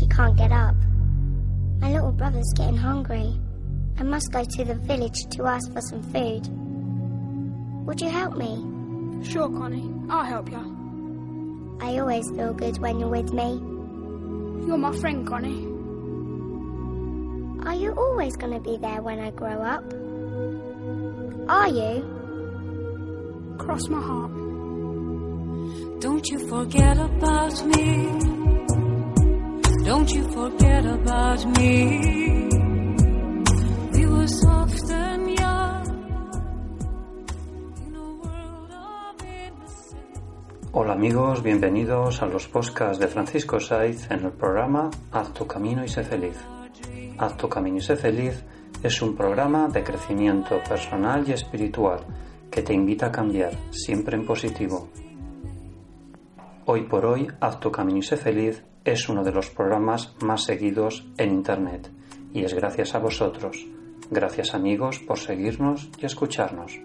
She can't get up. My little brother's getting hungry. I must go to the village to ask for some food. Would you help me? Sure, Connie. I'll help you. I always feel good when you're with me. You're my friend, Connie. Are you always going to be there when I grow up? Are you? Cross my heart. Don't you forget about me. Don't you forget about me. Hola amigos, bienvenidos a los podcasts de Francisco Saiz en el programa Haz tu camino y sé feliz. Haz tu camino y sé feliz es un programa de crecimiento personal y espiritual que te invita a cambiar, siempre en positivo. Hoy por hoy, Haz tu camino y sé feliz es uno de los programas más seguidos en Internet y es gracias a vosotros. Gracias amigos por seguirnos y escucharnos.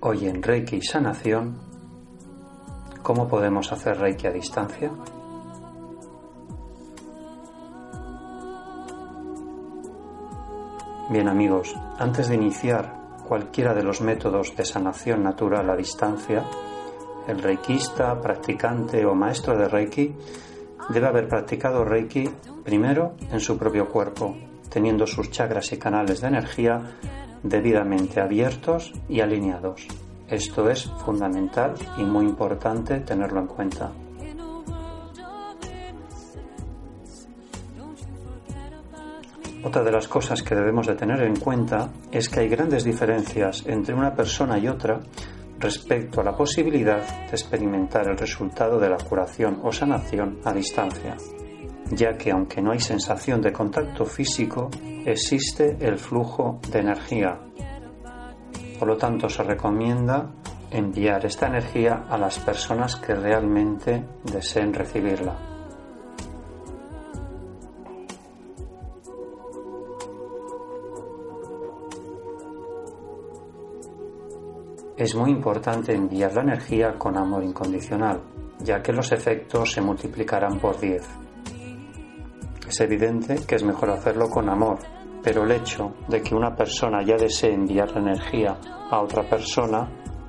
Hoy en Reiki y Sanación, ¿cómo podemos hacer Reiki a distancia? Bien amigos, antes de iniciar cualquiera de los métodos de sanación natural a distancia, el reikista, practicante o maestro de Reiki debe haber practicado Reiki primero en su propio cuerpo, teniendo sus chakras y canales de energía debidamente abiertos y alineados. Esto es fundamental y muy importante tenerlo en cuenta. Otra de las cosas que debemos de tener en cuenta es que hay grandes diferencias entre una persona y otra respecto a la posibilidad de experimentar el resultado de la curación o sanación a distancia, ya que aunque no hay sensación de contacto físico, existe el flujo de energía. Por lo tanto, se recomienda enviar esta energía a las personas que realmente deseen recibirla. Es muy importante enviar la energía con amor incondicional, ya que los efectos se multiplicarán por 10. Es evidente que es mejor hacerlo con amor, pero el hecho de que una persona ya desee enviar la energía a otra persona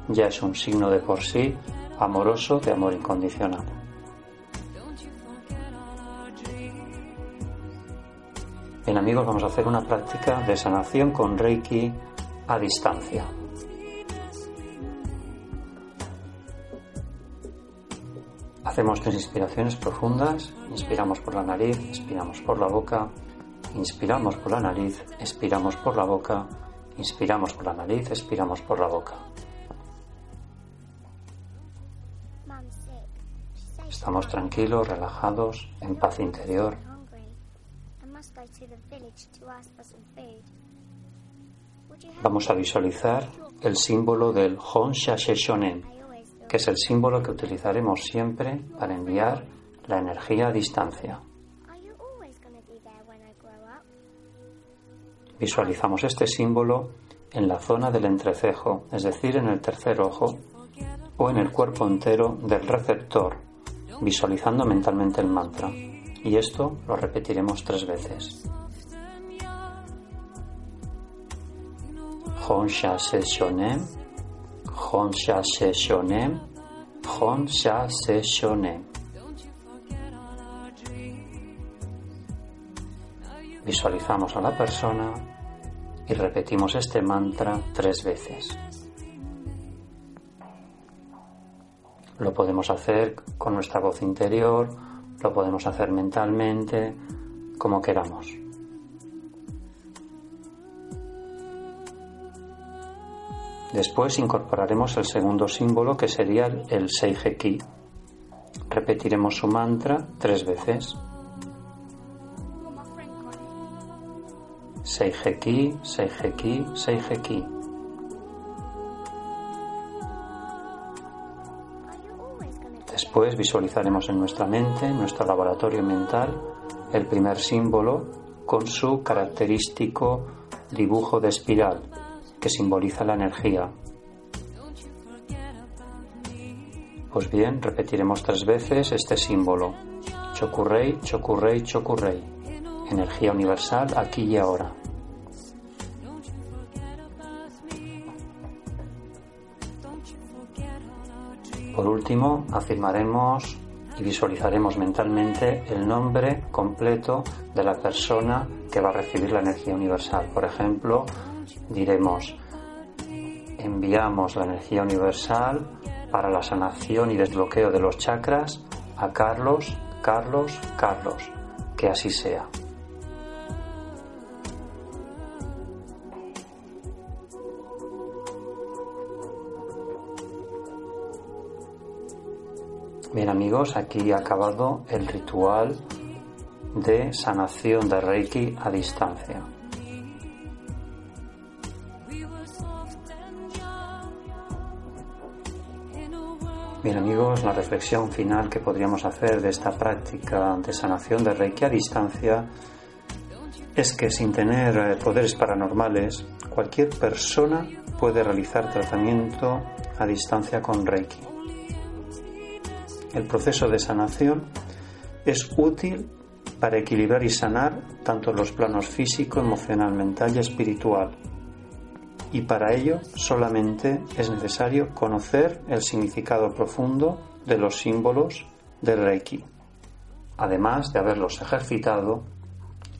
ya es un signo de por sí amoroso de amor incondicional. Bien amigos, vamos a hacer una práctica de sanación con Reiki a distancia. Hacemos tres inspiraciones profundas. Inspiramos por la nariz, expiramos por la boca. Inspiramos por la nariz, expiramos por la boca. Inspiramos por la nariz, expiramos por la boca. Estamos tranquilos, relajados, en paz interior. Vamos a visualizar el símbolo del Hon Shonen, always feel que es el símbolo que utilizaremos siempre para enviar la energía a distancia. Visualizamos este símbolo en la zona del entrecejo, es decir, en el tercer ojo o en el cuerpo entero del receptor, visualizando mentalmente el mantra. Y esto lo repetiremos tres veces. Honsha se shonem, Honsha se Honsha se. Visualizamos a la persona y repetimos este mantra tres veces. Lo podemos hacer con nuestra voz interior, lo podemos hacer mentalmente, como queramos. Después incorporaremos el segundo símbolo que sería el Seijeki. Repetiremos su mantra tres veces. Seijeki, Seijeki, Seijeki. Después visualizaremos en nuestra mente, en nuestro laboratorio mental, el primer símbolo con su característico dibujo de espiral que simboliza la energía. Pues bien, repetiremos tres veces este símbolo. Chokurrei, Chokurrei, Chokurrei. Energía universal aquí y ahora. Por último, afirmaremos y visualizaremos mentalmente el nombre completo de la persona que va a recibir la energía universal. Por ejemplo, diremos, enviamos la energía universal para la sanación y desbloqueo de los chakras a Carlos, Carlos, Carlos. Que así sea. Bien amigos, aquí ha acabado el ritual de sanación de Reiki a distancia. Bien amigos, la reflexión final que podríamos hacer de esta práctica de sanación de Reiki a distancia es que sin tener eh, poderes paranormales, cualquier persona puede realizar tratamiento a distancia con Reiki. El proceso de sanación es útil para equilibrar y sanar tanto los planos físico, emocional, mental y espiritual y para ello solamente es necesario conocer el significado profundo de los símbolos del Reiki, además de haberlos ejercitado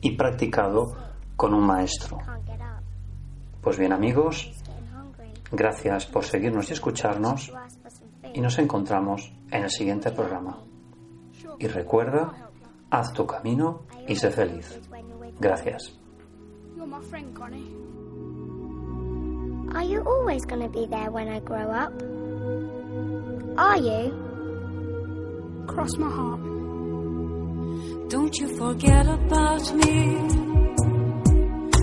y practicado con un maestro. Pues bien amigos, gracias por seguirnos y escucharnos y nos encontramos en el siguiente programa. Y recuerda, haz tu camino y sé feliz. Gracias. Are you always going to be there when I grow up? Are you? Cross my heart. Don't you forget about me.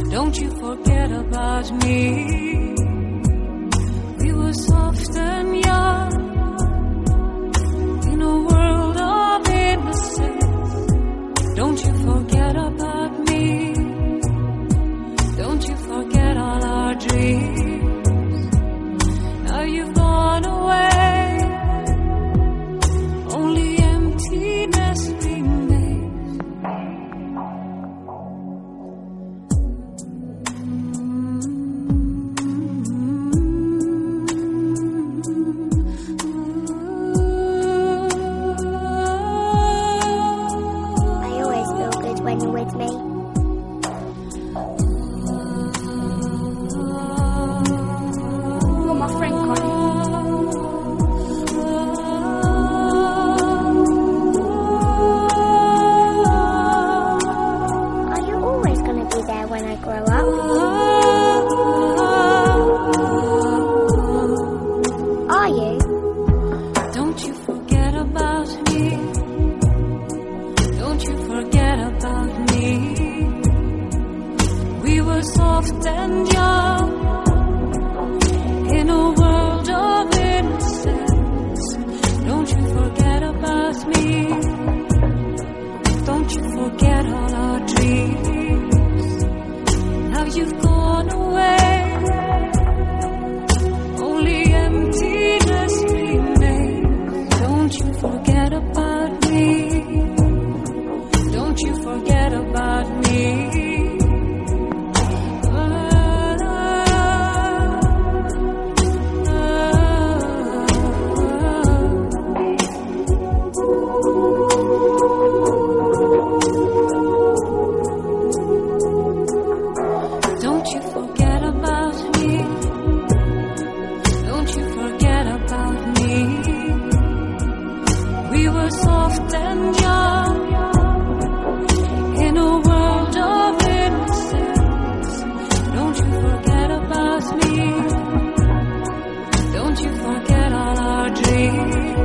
Don't you forget about me. We were soft and young forget to forget all our dreams.